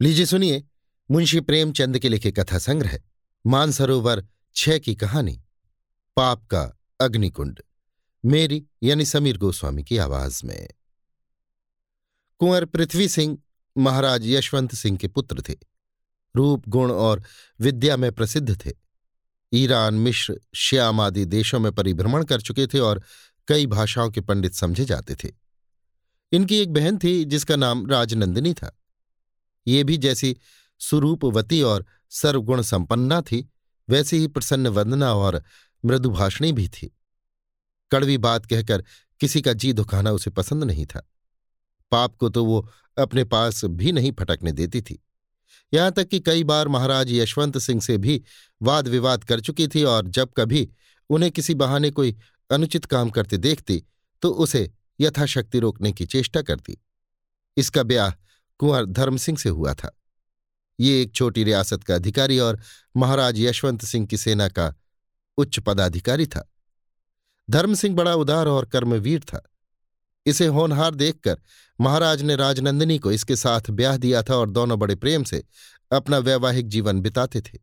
लीजिए सुनिए, मुंशी प्रेमचंद के लिखे कथा संग्रह, मानसरोवर छह की कहानी, पाप का अग्निकुंड, मेरी यानी समीर गोस्वामी की आवाज़ में। कुंवर पृथ्वी सिंह महाराज यशवंत सिंह के पुत्र थे, रूप, गुण और विद्या में प्रसिद्ध थे। ईरान मिश्र श्याम आदि देशों में परिभ्रमण कर चुके थे और कई भाषाओं के पंडित समझे जाते थे। इनकी एक बहन थी जिसका नाम राजनंदिनी था। ये भी जैसी सुरूपवती और सर्वगुण संपन्ना थी, वैसी ही प्रसन्न वंदना और मृदुभाषणी भी थी। कड़वी बात कहकर किसी का जी दुखाना उसे पसंद नहीं था। पाप को तो वो अपने पास भी नहीं फटकने देती थी। यहाँ तक कि कई बार महाराज यशवंत सिंह से भी वाद विवाद कर चुकी थी और जब कभी उन्हें किसी बहाने कोई अनुचित काम करते देखती तो उसे यथाशक्ति रोकने की चेष्टा करती। इसका ब्याह कुंवर धर्म सिंह से हुआ था। ये एक छोटी रियासत का अधिकारी और महाराज यशवंत सिंह की सेना का उच्च पदाधिकारी था। धर्म सिंह बड़ा उदार और कर्मवीर था। इसे होनहार देखकर महाराज ने राजनंदिनी को इसके साथ ब्याह दिया था और दोनों बड़े प्रेम से अपना वैवाहिक जीवन बिताते थे।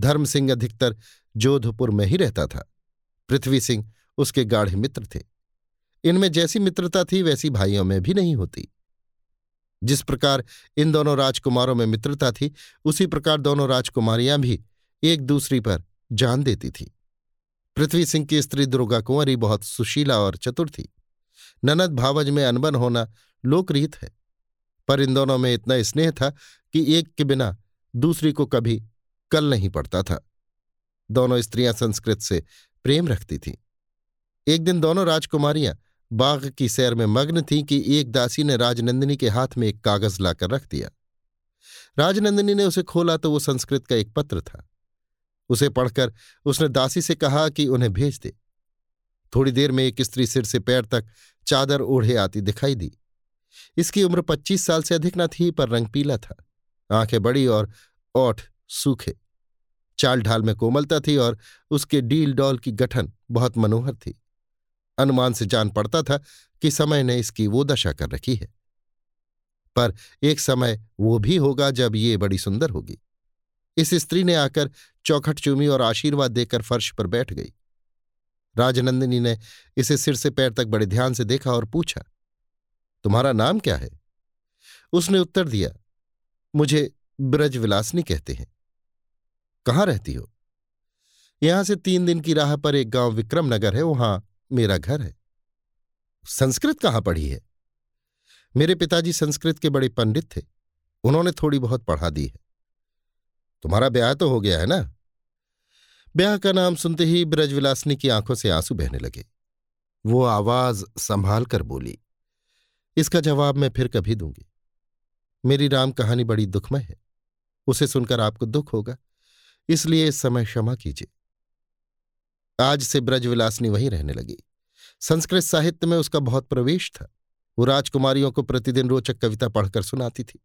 धर्म सिंह अधिकतर जोधपुर में ही रहता था। पृथ्वी सिंह उसके गाढ़े मित्र थे। इनमें जैसी मित्रता थी, वैसी भाइयों में भी नहीं होती। जिस प्रकार इन दोनों राजकुमारों में मित्रता थी, उसी प्रकार दोनों राजकुमारियाँ भी एक दूसरी पर जान देती थी। पृथ्वी सिंह की स्त्री दुर्गा कुंवरी बहुत सुशीला और चतुर थी। ननद भावज में अनबन होना लोकरीत है, पर इन दोनों में इतना स्नेह था कि एक के बिना दूसरी को कभी कल नहीं पड़ता था। दोनों स्त्रियाँ संस्कृत से प्रेम रखती थीं। एक दिन दोनों राजकुमारियाँ बाग की सैर में मग्न थी कि एक दासी ने राजनंदिनी के हाथ में एक कागज़ लाकर रख दिया। राजनंदिनी ने उसे खोला तो वो संस्कृत का एक पत्र था। उसे पढ़कर उसने दासी से कहा कि उन्हें भेज दे। थोड़ी देर में एक स्त्री सिर से पैर तक चादर ओढ़े आती दिखाई दी। इसकी उम्र पच्चीस साल से अधिक न थी, पर रंग पीला था। आँखें बड़ी और ओठ सूखे। चाल ढाल में कोमलता थी और उसके डील डॉल की गठन बहुत मनोहर थी। अनुमान से जान पड़ता था कि समय ने इसकी वो दशा कर रखी है। पर एक समय वो भी होगा जब ये बड़ी सुंदर होगी। इस स्त्री ने आकर चौखट चूमी और आशीर्वाद देकर फर्श पर बैठ गई। राजनंदिनी ने इसे सिर से पैर तक बड़े ध्यान से देखा और पूछा, तुम्हारा नाम क्या है? उसने उत्तर दिया, मुझे ब्रजविलासनी कहते हैं। कहाँ रहती हो? यहाँ से तीन दिन की राह पर एक गाँव विक्रमनगर है, वहाँ मेरा घर है। संस्कृत कहाँ पढ़ी है? मेरे पिताजी संस्कृत के बड़े पंडित थे। उन्होंने थोड़ी बहुत पढ़ा दी है। तुम्हारा ब्याह तो हो गया है ना? ब्याह का नाम सुनते ही ब्रजविलासनी की आँखों से आँसू बहने लगे। वो आवाज़ संभाल कर बोली, इसका जवाब मैं फिर कभी दूँगी। मेरी राम कहानी बड़ी दुखमय है। उसे सुनकर आपको दुख होगा। इसलिए इस समय क्षमा कीजिए। आज से ब्रजविलासनी वहीं रहने लगी। संस्कृत साहित्य में उसका बहुत प्रवेश था। वो राजकुमारियों को प्रतिदिन रोचक कविता पढ़कर सुनाती थी।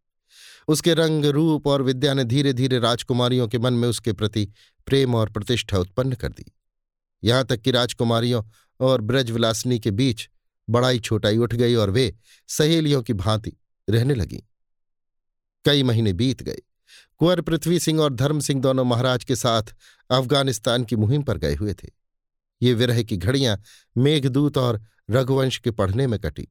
उसके रंग, रूप और विद्या ने धीरे धीरे राजकुमारियों के मन में उसके प्रति प्रेम और प्रतिष्ठा उत्पन्न कर दी। यहाँ तक कि राजकुमारियों और ब्रजविलासनी के बीच बड़ाई छोटाई उठ गई और वे सहेलियों की भांति रहने लगी। कई महीने बीत गए। कुंवर पृथ्वी सिंह और धर्म सिंह दोनों महाराज के साथ अफ़गानिस्तान की मुहिम पर गए हुए थे। ये विरह की घड़ियाँ मेघदूत और रघुवंश के पढ़ने में कटी।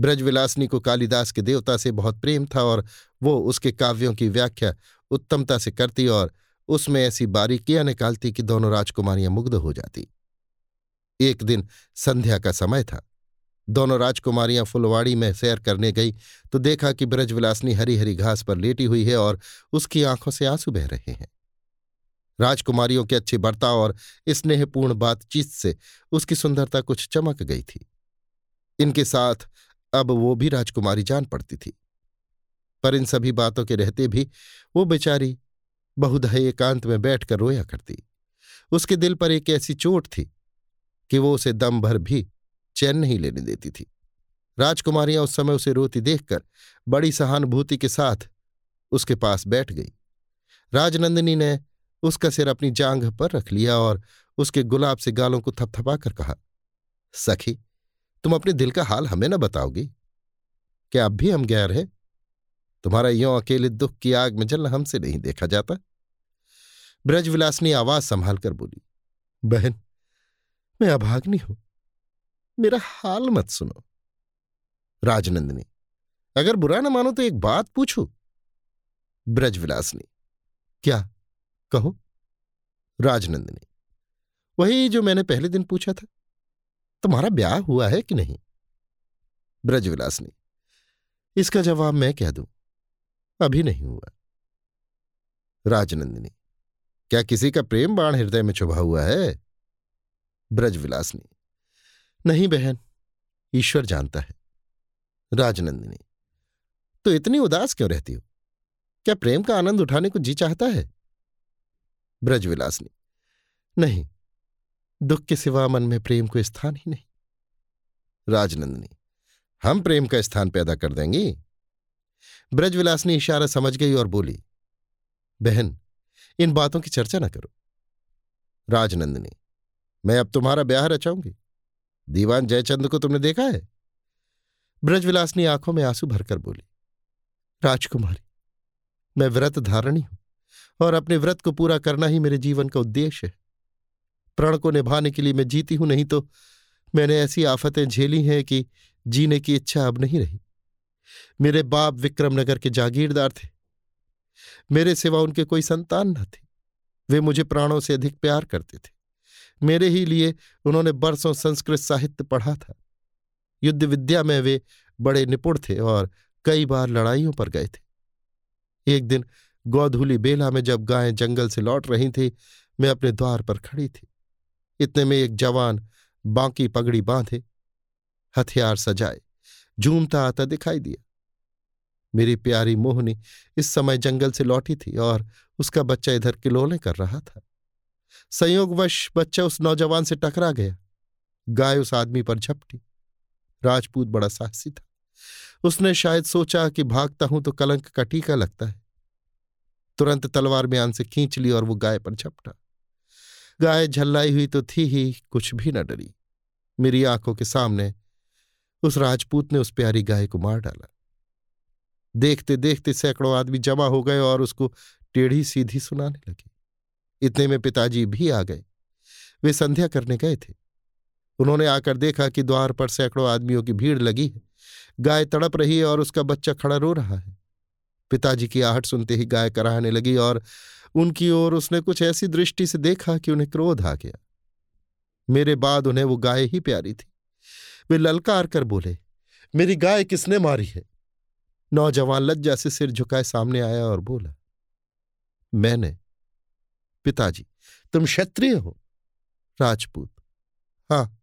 ब्रजविलासनी को कालिदास के देवता से बहुत प्रेम था और वो उसके काव्यों की व्याख्या उत्तमता से करती और उसमें ऐसी बारीकियाँ निकालती कि दोनों राजकुमारियाँ मुग्ध हो जाती। एक दिन संध्या का समय था। दोनों राजकुमारियाँ फुलवाड़ी में सैर करने गई तो देखा कि ब्रजविलासनी हरी हरी घास पर लेटी हुई है और उसकी आँखों से आँसू बह रहे हैं। राजकुमारियों के अच्छे बर्ताव और स्नेहपूर्ण बातचीत से उसकी सुंदरता कुछ चमक गई थी। इनके साथ अब वो भी राजकुमारी जान पड़ती थी। पर इन सभी बातों के रहते भी वो बेचारी बहुधा एकांत में बैठकर रोया करती। उसके दिल पर एक ऐसी चोट थी कि वो उसे दम भर भी चैन नहीं लेने देती थी। राजकुमारियाँ उस समय उसे रोती देखकर बड़ी सहानुभूति के साथ उसके पास बैठ गई। राजनंदिनी ने उसका सिर अपनी जांघ पर रख लिया और उसके गुलाब से गालों को थपथपा कर कहा, सखी, तुम अपने दिल का हाल हमें न बताओगी। क्या अब भी हम गैर हैं? तुम्हारा यों अकेले दुख की आग में जलना हमसे नहीं देखा जाता? ब्रजविलास ने आवाज़ संभाल कर बोली, बहन, मैं अभाग्नि हूँ। मेरा हाल मत सुनो। राजनंदिनी, अगर बुरा न मानो तो एक बात पूछू? ब्रजविलास ने क्या कहो राजनंदिनी। वही जो मैंने पहले दिन पूछा था, तुम्हारा ब्याह हुआ है कि नहीं? ब्रजविलास ने इसका जवाब मैं कह दूँ, अभी नहीं हुआ। राजनंदिनी, क्या किसी का प्रेम बाण हृदय में छुपा हुआ है? ब्रजविलास ने नहीं बहन, ईश्वर जानता है। राजनंदिनी तो इतनी उदास क्यों रहती हो? क्या प्रेम का आनंद उठाने को जी चाहता है? ब्रजविलास ने नहीं, दुख के सिवा मन में प्रेम को स्थान ही नहीं। राजनंदनी, हम प्रेम का स्थान पैदा कर देंगे। ब्रजविलास ने इशारा समझ गई और बोली, बहन, इन बातों की चर्चा न करो। राजनंदनी, मैं अब तुम्हारा ब्याह रचाऊँगी। दीवान जयचंद को तुमने देखा है? ब्रजविलास ने आँखों में आँसू भरकर बोली, राजकुमारी, मैं व्रत धारणी हूँ। और अपने व्रत को पूरा करना ही मेरे जीवन का उद्देश्य है। प्रण को निभाने के लिए मैं जीती हूँ, नहीं तो मैंने ऐसी आफतें झेली हैं कि जीने की इच्छा अब नहीं रही। मेरे बाप विक्रमनगर के जागीरदार थे। मेरे सिवा उनके कोई संतान न थे। वे मुझे प्राणों से अधिक प्यार करते थे। मेरे ही लिए उन्होंने बरसों संस्कृत साहित्य पढ़ा था। युद्ध विद्या में वे बड़े निपुण थे और कई बार लड़ाइयों पर गए थे। एक दिन गौधूली बेला में जब गायें जंगल से लौट रही थी, मैं अपने द्वार पर खड़ी थी। इतने में एक जवान बांकी पगड़ी बांधे, हथियार सजाए, झूमता आता दिखाई दिया। मेरी प्यारी मोहनी इस समय जंगल से लौटी थी और उसका बच्चा इधर किलोले कर रहा था। संयोगवश बच्चा उस नौजवान से टकरा गया। गाय उस आदमी पर झपटी। राजपूत बड़ा साहसी था। उसने शायद सोचा कि भागता हूँ तो कलंक का टीका लगता है। तुरंत तलवार म्यान से खींच ली और वो गाय पर झपटा। गाय झल्लाई हुई तो थी ही, कुछ भी न डरी। मेरी आँखों के सामने उस राजपूत ने उस प्यारी गाय को मार डाला। देखते देखते सैकड़ों आदमी जमा हो गए और उसको टेढ़ी सीधी सुनाने लगे। इतने में पिताजी भी आ गए। वे संध्या करने गए थे। उन्होंने आकर देखा कि द्वार पर सैकड़ों आदमियों की भीड़ लगी है। गाय तड़प रही है और उसका बच्चा खड़ा रो रहा है। पिताजी की आहट सुनते ही गाय कराहने लगी और उनकी ओर उसने कुछ ऐसी दृष्टि से देखा कि उन्हें क्रोध आ गया। मेरे बाद उन्हें वो गाय ही प्यारी थी। वे ललकार कर बोले, मेरी गाय किसने मारी है? नौजवान लज्जा से सिर झुकाए सामने आया और बोला, मैंने। पिताजी, तुम क्षत्रिय हो? राजपूत। हाँ।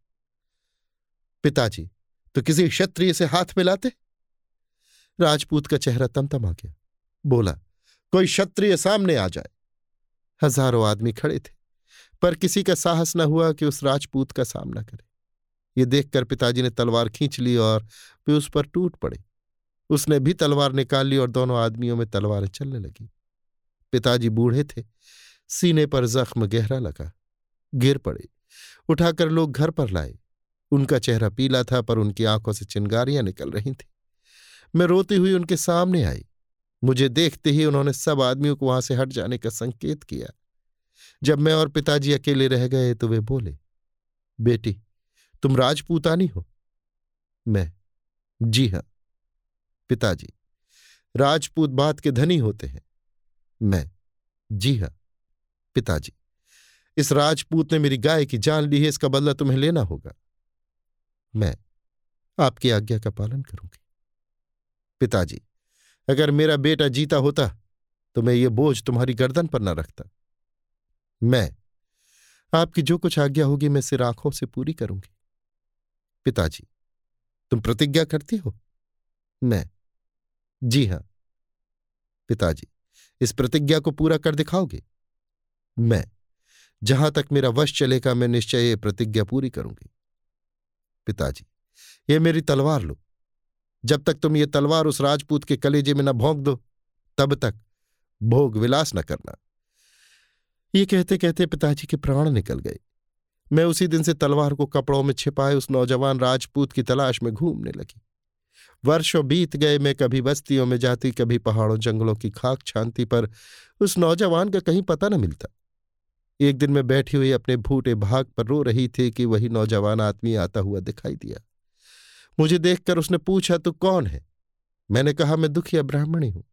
पिताजी तो किसी क्षत्रिय से हाथ मिलाते? राजपूत का चेहरा तमतमा गया। बोला, कोई क्षत्रिय सामने आ जाए. हज़ारों आदमी खड़े थे, पर किसी का साहस न हुआ कि उस राजपूत का सामना करे। ये देखकर पिताजी ने तलवार खींच ली और वे उस पर टूट पड़े। उसने भी तलवार निकाल ली और दोनों आदमियों में तलवारें चलने लगी। पिताजी बूढ़े थे, सीने पर जख्म गहरा लगा, गिर पड़े, उठाकर लोग घर पर लाए। उनका चेहरा पीला था, पर उनकी आँखों से चिंगारियाँ निकल रही थी। मैं रोती हुई उनके सामने आई। मुझे देखते ही उन्होंने सब आदमियों को वहाँ से हट जाने का संकेत किया। जब मैं और पिताजी अकेले रह गए तो वे बोले, बेटी, तुम राजपूतानी हो? मैं, जी हाँ। पिताजी, राजपूत बात के धनी होते हैं। मैं, जी हाँ। पिताजी, इस राजपूत ने मेरी गाय की जान ली है, इसका बदला तुम्हें लेना होगा। मैं, आपकी आज्ञा का पालन करूँगी। पिताजी अगर मेरा बेटा जीता होता तो मैं ये बोझ तुम्हारी गर्दन पर न रखता। मैं, आपकी जो कुछ आज्ञा होगी, मैं सिर आँखों से पूरी करूँगी। पिताजी, तुम प्रतिज्ञा करती हो? मैं, जी हाँ। पिताजी, इस प्रतिज्ञा को पूरा कर दिखाओगे? मैं, जहाँ तक मेरा वश चलेगा, मैं निश्चय ये प्रतिज्ञा पूरी करूँगी। पिताजी, ये मेरी तलवार लो। जब तक तुम ये तलवार उस राजपूत के कलेजे में न भोंक दो, तब तक भोग विलास न करना। ये कहते कहते पिताजी के प्राण निकल गए। मैं उसी दिन से तलवार को कपड़ों में छिपाए उस नौजवान राजपूत की तलाश में घूमने लगी। वर्षों बीत गए, मैं कभी बस्तियों में जाती, कभी पहाड़ों, जंगलों की खाक छानती, पर उस नौजवान का कहीं पता न मिलता। एक दिन मैं बैठी हुई अपने भूटे भाग पर रो रही थी कि वही नौजवान आदमी आता हुआ दिखाई दिया। मुझे देखकर उसने पूछा, तू कौन है? मैंने कहा, मैं दुखिया ब्राह्मणी हूँ।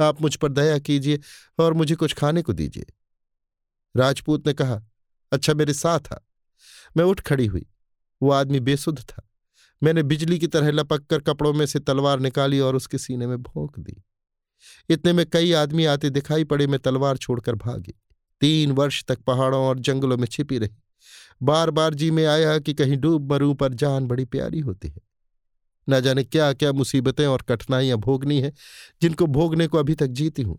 आप मुझ पर दया कीजिए और मुझे कुछ खाने को दीजिए। राजपूत ने कहा अच्छा मेरे साथ आ। मैं उठ खड़ी हुई। वो आदमी बेसुध था। मैंने बिजली की तरह लपक कर कपड़ों में से तलवार निकाली और उसके सीने में भोंक दी। इतने में कई आदमी आते दिखाई पड़े, मैं तलवार छोड़कर भागी। तीन वर्ष तक पहाड़ों और जंगलों में छिपी रही। बार बार जी में आया कि कहीं डूब मरूं पर जान बड़ी प्यारी होती है। न जाने क्या क्या मुसीबतें और कठिनाइयाँ भोगनी है, जिनको भोगने को अभी तक जीती हूँ।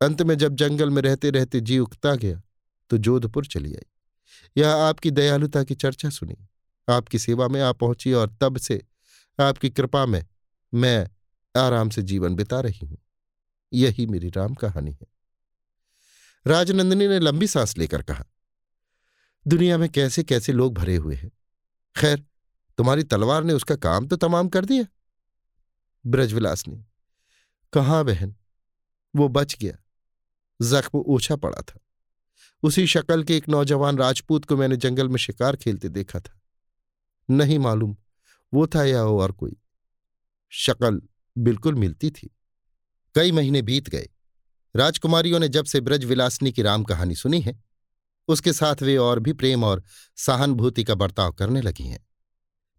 अंत में जब जंगल में रहते रहते जी उगता गया तो जोधपुर चली आई। यह आपकी दयालुता की चर्चा सुनी। आपकी सेवा में आ पहुँची और तब से आपकी कृपा में मैं आराम से जीवन बिता रही हूँ। यही मेरी राम कहानी है। राजनंदिनी ने लंबी सांस लेकर कहा, दुनिया में कैसे कैसे लोग भरे हुए हैं? खैर तुम्हारी तलवार ने उसका काम तो तमाम कर दिया? ब्रजविलास ने। कहा बहन? वो बच गया। जख्म ओछा पड़ा था। उसी शक्ल के एक नौजवान राजपूत को मैंने जंगल में शिकार खेलते देखा था। नहीं मालूम, वो था या और कोई। शक्ल बिल्कुल मिलती थी। कई महीने बीत गए। राजकुमारियों ने जब से ब्रजविलासनी की राम कहानी सुनी है, उसके साथ वे और भी प्रेम और सहानुभूति का बर्ताव करने लगी हैं।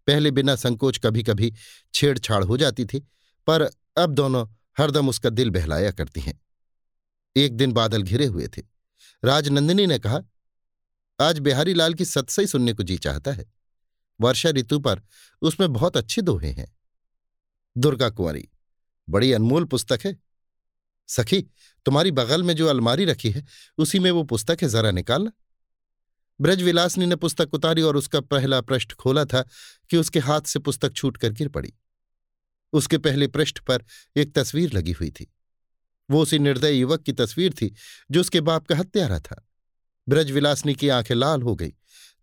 पहले बिना संकोच कभी कभी छेड़छाड़ हो जाती थी, पर अब दोनों हरदम उसका दिल बहलाया करती हैं। एक दिन बादल घिरे हुए थे। राजनंदिनी ने कहा, आज बिहारी लाल की सत्सई सुनने को जी चाहता है। वर्षा ऋतु पर उसमें बहुत अच्छे दोहे हैं। दुर्गा कुंवरी, बड़ी अनमोल पुस्तक है। सखी, तुम्हारी बगल में जो अलमारी रखी है, उसी में वो पुस्तक है, जरा निकालना ब्रजविलासनी ने पुस्तक उतारी और उसका पहला पृष्ठ खोला था कि उसके हाथ से पुस्तक छूट कर गिर पड़ी। उसके पहले पृष्ठ पर एक तस्वीर लगी हुई थी। वो उसी निर्दय युवक की तस्वीर थी, जो उसके बाप का हत्यारा था। ब्रजविलासनी की आँखें लाल हो गई,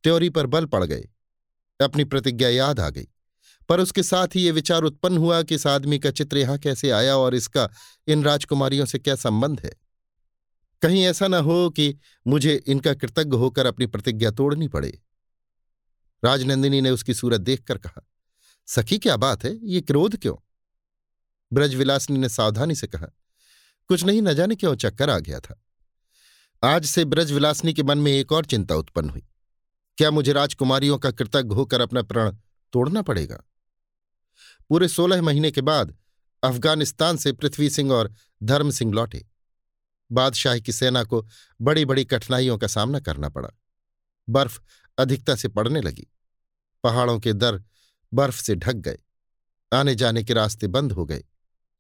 त्योरी पर बल पड़ गए, अपनी प्रतिज्ञा याद आ गई। पर उसके साथ ही ये विचार उत्पन्न हुआ कि इस आदमी का चित्र यहाँ कैसे आया और इसका इन राजकुमारियों से क्या संबंध है। कहीं ऐसा न हो कि मुझे इनका कृतज्ञ होकर अपनी प्रतिज्ञा तोड़नी पड़े। राजनंदिनी ने उसकी सूरत देखकर कहा, सखी, क्या बात है? ये क्रोध क्यों? ब्रजविलासनी ने सावधानी से कहा, कुछ नहीं, न जाने क्यों चक्कर आ गया था। आज से ब्रजविलासनी के मन में एक और चिंता उत्पन्न हुई। क्या मुझे राजकुमारियों का कृतज्ञ होकर अपना प्रण तोड़ना पड़ेगा? पूरे सोलह महीने के बाद अफ़गानिस्तान से पृथ्वी सिंह और धर्म सिंह लौटे। बादशाह की सेना को बड़ी बड़ी कठिनाइयों का सामना करना पड़ा। बर्फ़ अधिकता से पड़ने लगी। पहाड़ों के दर बर्फ़ से ढक गए। आने जाने के रास्ते बंद हो गए।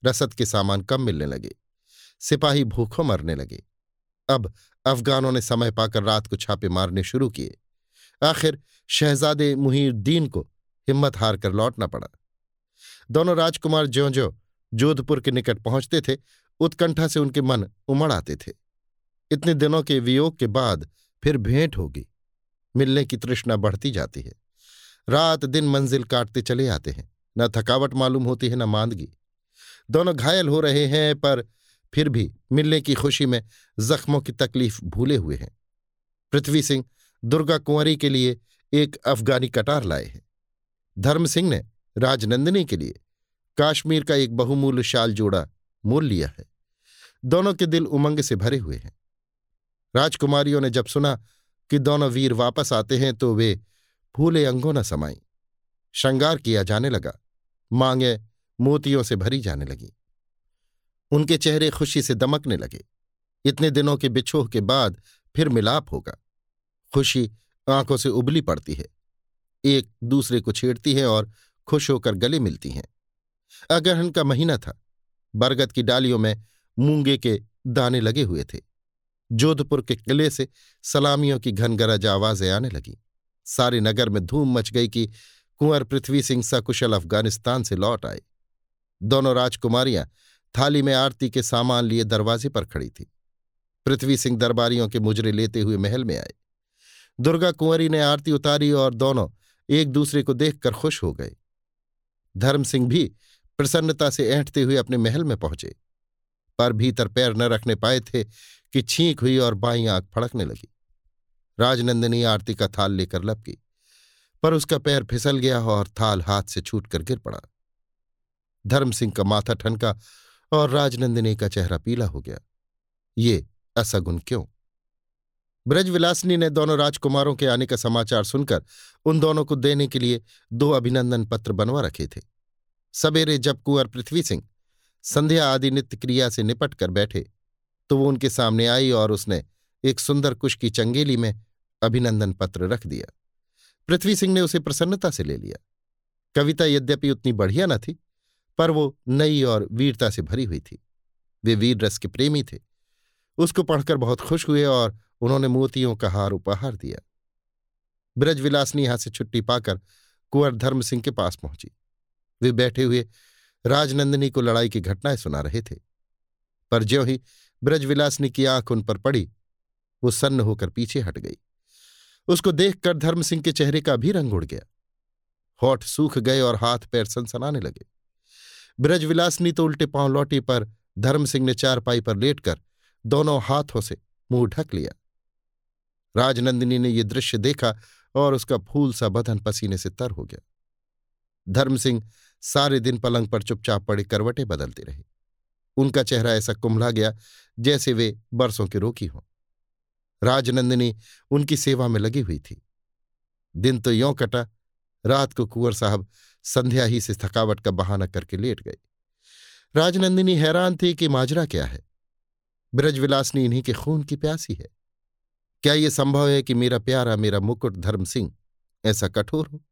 रसद के सामान कम मिलने लगे। सिपाही भूखों मरने लगे। अब अफगानों ने समय पाकर रात को छापे मारने शुरू किए। आखिर शहजादे मुहीद्दीन को हिम्मत हार कर लौटना पड़ा। दोनों राजकुमार ज्यो ज्यो जोधपुर के निकट पहुँचते थे उत्कंठा से उनके मन उमड़ आते थे। इतने दिनों के वियोग के बाद फिर भेंट होगी। मिलने की तृष्णा बढ़ती जाती है। रात दिन मंजिल काटते चले आते हैं। न थकावट मालूम होती है, न मांदगी। दोनों घायल हो रहे हैं, पर फिर भी मिलने की खुशी में जख्मों की तकलीफ़ भूले हुए हैं। पृथ्वी सिंह दुर्गा कुंवरी के लिए एक अफगानी कटार लाए हैं। धर्म सिंह ने राजनंदिनी के लिए काश्मीर का एक बहुमूल्य शाल जोड़ा मोल लिया है। दोनों के दिल उमंग से भरे हुए हैं। राजकुमारियों ने जब सुना कि दोनों वीर वापस आते हैं तो वे फूले अंगों न समाई। श्रृंगार किया जाने लगा, मांगे मोतियों से भरी जाने लगी। उनके चेहरे खुशी से दमकने लगे। इतने दिनों के बिछोह के बाद फिर मिलाप होगा। खुशी आँखों से उबली पड़ती है। एक दूसरे को छेड़ती है और खुश होकर गले मिलती हैं। अगरहन का महीना था। बरगद की डालियों में मूँगे के दाने लगे हुए थे। जोधपुर के किले से सलामियों की घनगरज आवाज़ें आने लगी। सारे नगर में धूम मच गई कि कुंवर पृथ्वी सिंह सकुशल अफ़गानिस्तान से लौट आए। दोनों राजकुमारियाँ थाली में आरती के सामान लिए दरवाजे पर खड़ी थी। पृथ्वी सिंह दरबारियों के मुजरे लेते हुए महल में आए। दुर्गा कुंवरी ने आरती उतारी और दोनों एक दूसरे को देखकर खुश हो गए। धर्म सिंह भी प्रसन्नता से ऐंठते हुए अपने महल में पहुँचे। पर भीतर पैर न रखने पाए थे कि छींक हुई और बाई आँख फड़कने लगी। राजनंदिनी आरती का थाल लेकर लपकी, पर उसका पैर फिसल गया और थाल हाथ से छूटकर गिर पड़ा। धर्म सिंह का माथा ठनका और राजनंदिनी का चेहरा पीला हो गया। ये असगुन क्यों? ब्रजविलासनी ने दोनों राजकुमारों के आने का समाचार सुनकर उन दोनों को देने के लिए दो अभिनंदन पत्र बनवा रखे थे। सवेरे जब कुंवर पृथ्वी सिंह संध्या आदि नित्य क्रिया से निपट कर बैठे। तो वो उनके सामने आई और उसने एक सुंदर कुश की चंगेली में अभिनंदन पत्र रख दिया। पृथ्वी सिंह ने उसे प्रसन्नता से ले लिया। कविता यद्यपि उतनी बढ़िया न थी, पर वो नई और वीरता से भरी हुई थी। वे वीर रस के प्रेमी थे। उसको पढ़कर बहुत खुश हुए और उन्होंने मोतियों का हार उपहार दिया। ब्रजविलासनी यहाँ से छुट्टी पाकर कुंवर धर्म सिंह के पास पहुँची। वे बैठे हुए राजनंदिनी को लड़ाई की घटनाएँ सुना रहे थे। पर ज्यों ही ब्रजविलासनी की आँख उन पर पड़ी, वो सन्न होकर पीछे हट गई। उसको देखकर धर्म सिंह के चेहरे का भी रंग उड़ गया। होठ सूख गए और हाथ पैर सनसनाने लगे। ब्रजविलासनी तो उल्टे पाँव लौटी पर धर्म सिंह ने चारपाई पर लेटकर दोनों हाथों से मुँह ढक लिया। राजनंदिनी ने यह दृश्य देखा और उसका फूल सा बदन पसीने से तर हो गया। धर्म सिंह सारे दिन पलंग पर चुपचाप पड़े करवटे बदलते रहे। उनका चेहरा ऐसा कुंभला गया जैसे वे बरसों के रोकी हों। राजनंदिनी उनकी सेवा में लगी हुई थी। दिन तो यों कटा, रात को कुंवर साहब संध्या ही से थकावट का बहाना करके लेट गए। राजनंदिनी हैरान थी कि माजरा क्या है? ब्रजविलासनी इन्हीं के खून की प्यासी है। क्या यह संभव है कि मेरा प्यारा मेरा मुकुट धर्म सिंह ऐसा कठोर हो?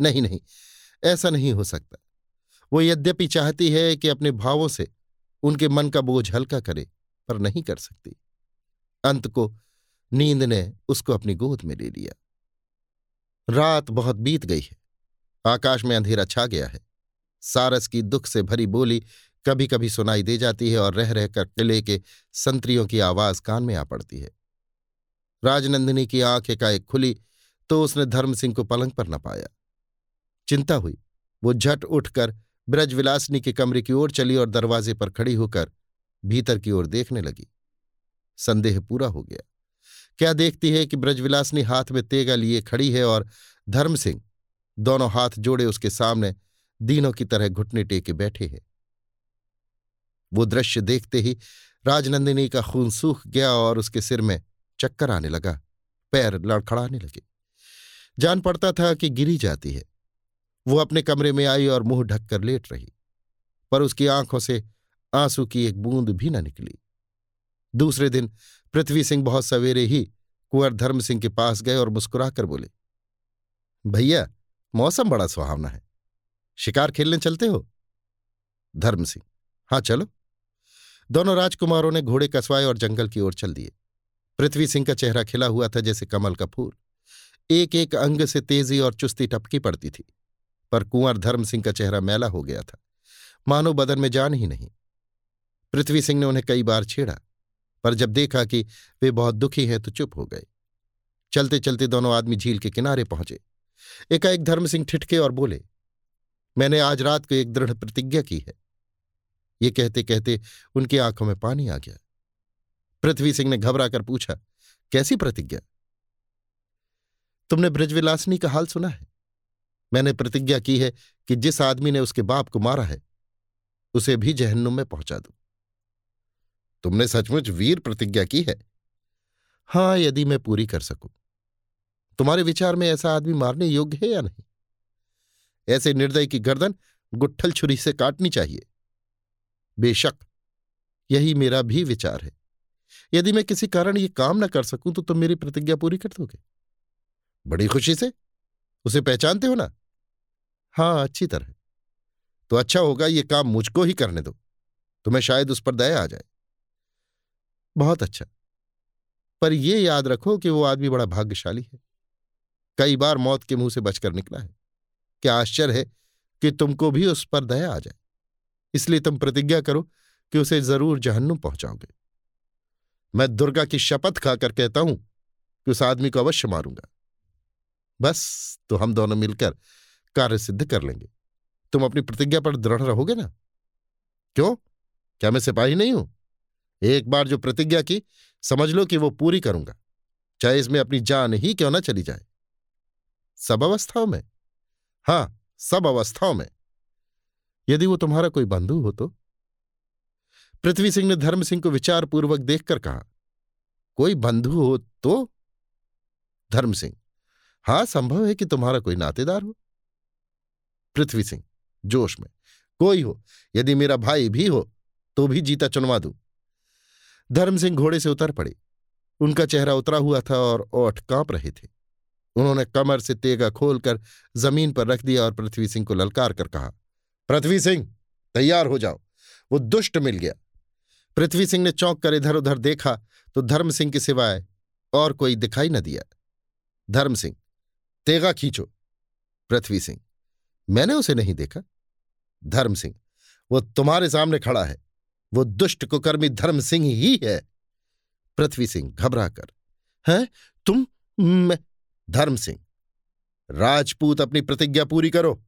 नहीं नहीं। ऐसा नहीं हो सकता। वो यद्यपि चाहती है कि अपने भावों से उनके मन का बोझ हल्का करे, पर नहीं कर सकती। अंत को नींद ने उसको अपनी गोद में ले लिया। रात बहुत बीत गई है। आकाश में अंधेरा छा गया है। सारस की दुख से भरी बोली कभी कभी सुनाई दे जाती है और रह रहकर किले के संतरियों की आवाज़ कान में आ पड़ती है। राजनंदिनी की आँख एकाएक खुली तो उसने धर्म सिंह को पलंग पर न पाया। चिंता हुई। वो झट उठकर ब्रजविलासनी के कमरे की ओर चली और दरवाजे पर खड़ी होकर भीतर की ओर देखने लगी। संदेह पूरा हो गया। क्या देखती है कि ब्रजविलासनी हाथ में तेगा लिए खड़ी है और धर्म सिंह दोनों हाथ जोड़े उसके सामने दीनों की तरह घुटने टेके बैठे हैं। वो दृश्य देखते ही राजनंदिनी का खून सूख गया और उसके सिर में चक्कर आने लगा। पैर लड़खड़ाने लगे। जान पड़ता था कि गिरी जाती है। वो अपने कमरे में आई और मुँह ढककर लेट रही, पर उसकी आँखों से आँसू की एक बूंद भी न निकली। दूसरे दिन पृथ्वी सिंह बहुत सवेरे ही कुंवर धर्म सिंह के पास गए और मुस्कुराकर बोले, भैया, मौसम बड़ा सुहावना है। शिकार खेलने चलते हो? धर्म सिंह हाँ चलो। दोनों राजकुमारों ने घोड़े कसवाए और जंगल की ओर चल दिए। पृथ्वी सिंह का चेहरा खिला हुआ था जैसे कमल का फूल। एक एक अंग से तेज़ी और चुस्ती टपकी पड़ती थी। पर कुंवर धर्म सिंह का चेहरा मैला हो गया था। मानो बदन में जान ही नहीं। पृथ्वी सिंह ने उन्हें कई बार छेड़ा, पर जब देखा कि वे बहुत दुखी हैं तो चुप हो गए। चलते चलते दोनों आदमी झील के किनारे पहुँचे। एकाएक धर्म सिंह ठिठके और बोले, मैंने आज रात को एक दृढ़ प्रतिज्ञा की है। ये कहते कहते उनकी आँखों में पानी आ गया। पृथ्वी सिंह ने घबरा कर पूछा, कैसी प्रतिज्ञा? तुमने ब्रजविलासनी का हाल सुना है। मैंने प्रतिज्ञा की है कि जिस आदमी ने उसके बाप को मारा है, उसे भी जहन्नुम में पहुँचा दू। तुमने सचमुच वीर प्रतिज्ञा की है। हाँ, यदि मैं पूरी कर सकूँ। तुम्हारे विचार में ऐसा आदमी मारने योग्य है या नहीं? ऐसे निर्दय की गर्दन गुट्ठल छुरी से काटनी चाहिए। बेशक, यही मेरा भी विचार है। यदि मैं किसी कारण ये काम न कर सकूँ तो तुम मेरी प्रतिज्ञा पूरी कर दोगे। बड़ी खुशी से? उसे पहचानते हो ना? हाँ अच्छी तरह। तो अच्छा होगा ये काम मुझको ही करने दो। तुम्हें शायद उस पर दया आ जाए। बहुत अच्छा। पर यह याद रखो कि वो आदमी बड़ा भाग्यशाली है। कई बार मौत के मुँह से बचकर निकला है। क्या आश्चर्य है कि तुमको भी उस पर दया आ जाए। इसलिए तुम प्रतिज्ञा करो कि उसे ज़रूर जहन्नुम पहुंचाओगे। मैं दुर्गा की शपथ खाकर कहता हूँ कि उस आदमी को अवश्य मारूँगा। बस तो हम दोनों मिलकर कार्य सिद्ध कर लेंगे। तुम अपनी प्रतिज्ञा पर दृढ़ रहोगे ना? क्यों? क्या मैं सिपाही नहीं हूँ? एक बार जो प्रतिज्ञा की, समझ लो कि वो पूरी करूँगा। चाहे इसमें अपनी जान ही क्यों ना चली जाए? सब अवस्थाओं में। हाँ, सब अवस्थाओं में। यदि वो तुम्हारा कोई बंधु हो तो? पृथ्वी सिंह ने धर्म सिंह को विचारपूर्वक देखकर कहा, कोई बंधु हो तो? धर्म सिंह, हाँ, संभव है कि तुम्हारा कोई नातेदार हो। पृथ्वी सिंह, जोश में। कोई हो, यदि मेरा भाई भी हो तो भी जीता चुनवा दू। धर्म सिंह घोड़े से उतर पड़े। उनका चेहरा उतरा हुआ था और ओठ काँप रहे थे। उन्होंने कमर से तेगा खोलकर ज़मीन पर रख दिया और पृथ्वी सिंह को ललकार कर कहा, पृथ्वी सिंह, तैयार हो जाओ। वो दुष्ट मिल गया पृथ्वी सिंह ने चौंक कर इधर उधर देखा तो धर्म सिंह के सिवाय और कोई दिखाई न दिया। धर्म सिंह, तेगा खींचो। पृथ्वी सिंह मैंने उसे नहीं देखा। धर्म सिंह, वो तुम्हारे सामने खड़ा है। वो दुष्ट कुकर्मी धर्म सिंह ही है। पृथ्वी सिंह घबरा कर है? तुम, मैं धर्म सिंह, राजपूत अपनी प्रतिज्ञा पूरी करो।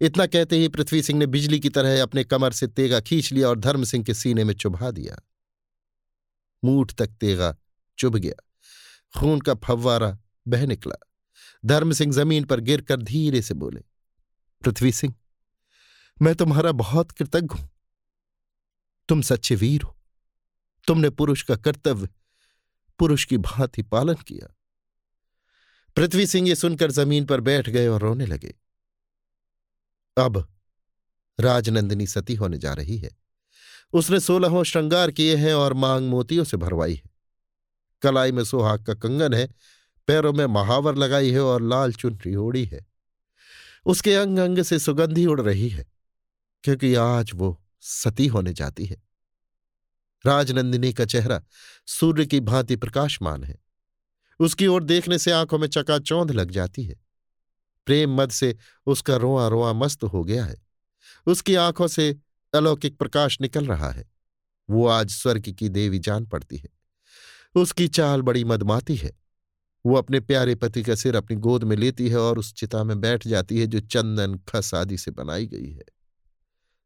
इतना कहते ही पृथ्वी सिंह ने बिजली की तरह अपने कमर से तेगा खींच लिया और धर्म सिंह के सीने में चुभा दिया। मूठ तक तेगा चुभ गया। खून का फव्वारा बह निकला। धर्म सिंह ज़मीन पर गिरकर धीरे से बोले पृथ्वी सिंह, मैं तुम्हारा बहुत कृतज्ञ हूँ। तुम सच्चे वीर हो। तुमने पुरुष का कर्तव्य पुरुष की भांति पालन किया। पृथ्वी सिंह ये सुनकर ज़मीन पर बैठ गए और रोने लगे। अब राजनंदिनी सती होने जा रही है। उसने सोलहों श्रृंगार किए हैं और मांग मोतियों से भरवाई है। कलाई में सुहाग का कंगन है, पैरों में महावर लगाई है और लाल चुनरी ओढ़ी है। उसके अंग अंग से सुगंधी उड़ रही है, क्योंकि आज वो सती होने जाती है। राजनंदिनी का चेहरा सूर्य की भांति प्रकाशमान है। उसकी ओर देखने से आँखों में चकाचौंध लग जाती है। प्रेम मद से उसका रोआ रोआ मस्त हो गया है। उसकी आँखों से अलौकिक प्रकाश निकल रहा है। वो आज स्वर्ग की देवी जान पड़ती है। उसकी चाल बड़ी मदमाती है। वो अपने प्यारे पति का सिर अपनी गोद में लेती है और उस चिता में बैठ जाती है जो चंदन खस आदि से बनाई गई है।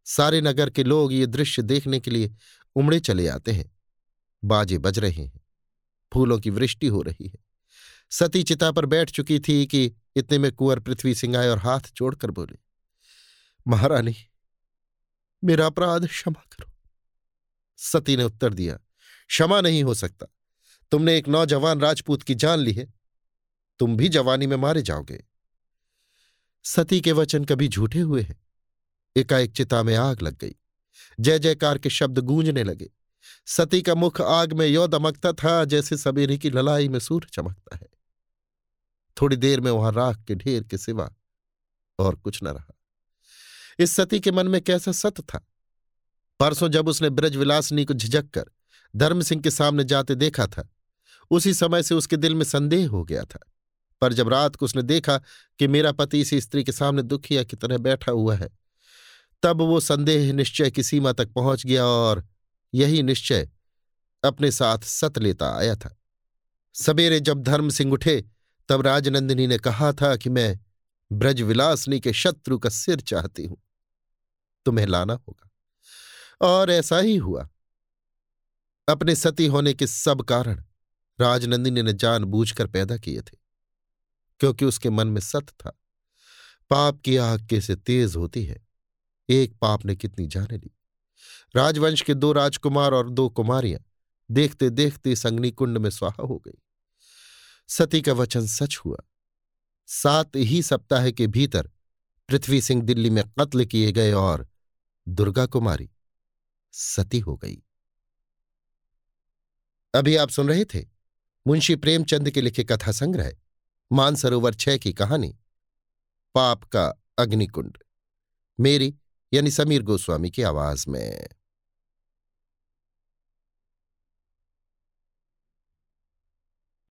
सारे नगर के लोग ये दृश्य देखने के लिए उमड़े चले आते हैं। बाजे बज रहे हैं। फूलों की वृष्टि हो रही है। सती चिता पर बैठ चुकी थी कि इतने में कुंवर पृथ्वी सिंह आए और हाथ जोड़कर बोले, महारानी, मेरा अपराध क्षमा करो। सती ने उत्तर दिया, क्षमा नहीं हो सकता। तुमने एक नौजवान राजपूत की जान ली है। तुम भी जवानी में मारे जाओगे। सती के वचन कभी झूठे हुए हैं। एकाएक चिता में आग लग गई। जय जयकार के शब्द गूंजने लगे। सती का मुख आग में यो दमकता था, जैसे सवेरे की ललाई में सूर्य चमकता है। थोड़ी देर में वहाँ राख के ढेर के सिवा और कुछ न रहा। इस सती के मन में कैसा सत था? परसों जब उसने ब्रजविलासनी को झिझक कर धर्म सिंह के सामने जाते देखा था उसी समय से उसके दिल में संदेह हो गया था। पर जब रात को उसने देखा कि मेरा पति इसी स्त्री के सामने दुखिया की तरह बैठा हुआ है, तब वो संदेह निश्चय की सीमा तक पहुँच गया और यही निश्चय अपने साथ सत लेता आया था। सवेरे जब धर्म सिंह उठे, तब राजनंदिनी ने कहा था कि मैं ब्रजविलासनी के शत्रु का सिर चाहती हूँ। तुम्हें लाना होगा। और ऐसा ही हुआ। अपने सती होने के सब कारण राजनंदिनी ने जानबूझकर पैदा किए थे, क्योंकि उसके मन में सत था। पाप की आग कैसे तेज होती है। एक पाप ने कितनी जाने ली। राजवंश के दो राजकुमार और दो कुमारियाँ देखते देखते इस अग्निकुंड में स्वाहा हो गई। सती का वचन सच हुआ। सात ही सप्ताह के भीतर पृथ्वी सिंह दिल्ली में कत्ल किए गए और दुर्गा कुमारी सती हो गई। अभी आप सुन रहे थे मुंशी प्रेमचंद के लिखे कथा संग्रह, मानसरोवर छह की कहानी। पाप का अग्निकुंड, मेरी यानी समीर गोस्वामी की आवाज़ में।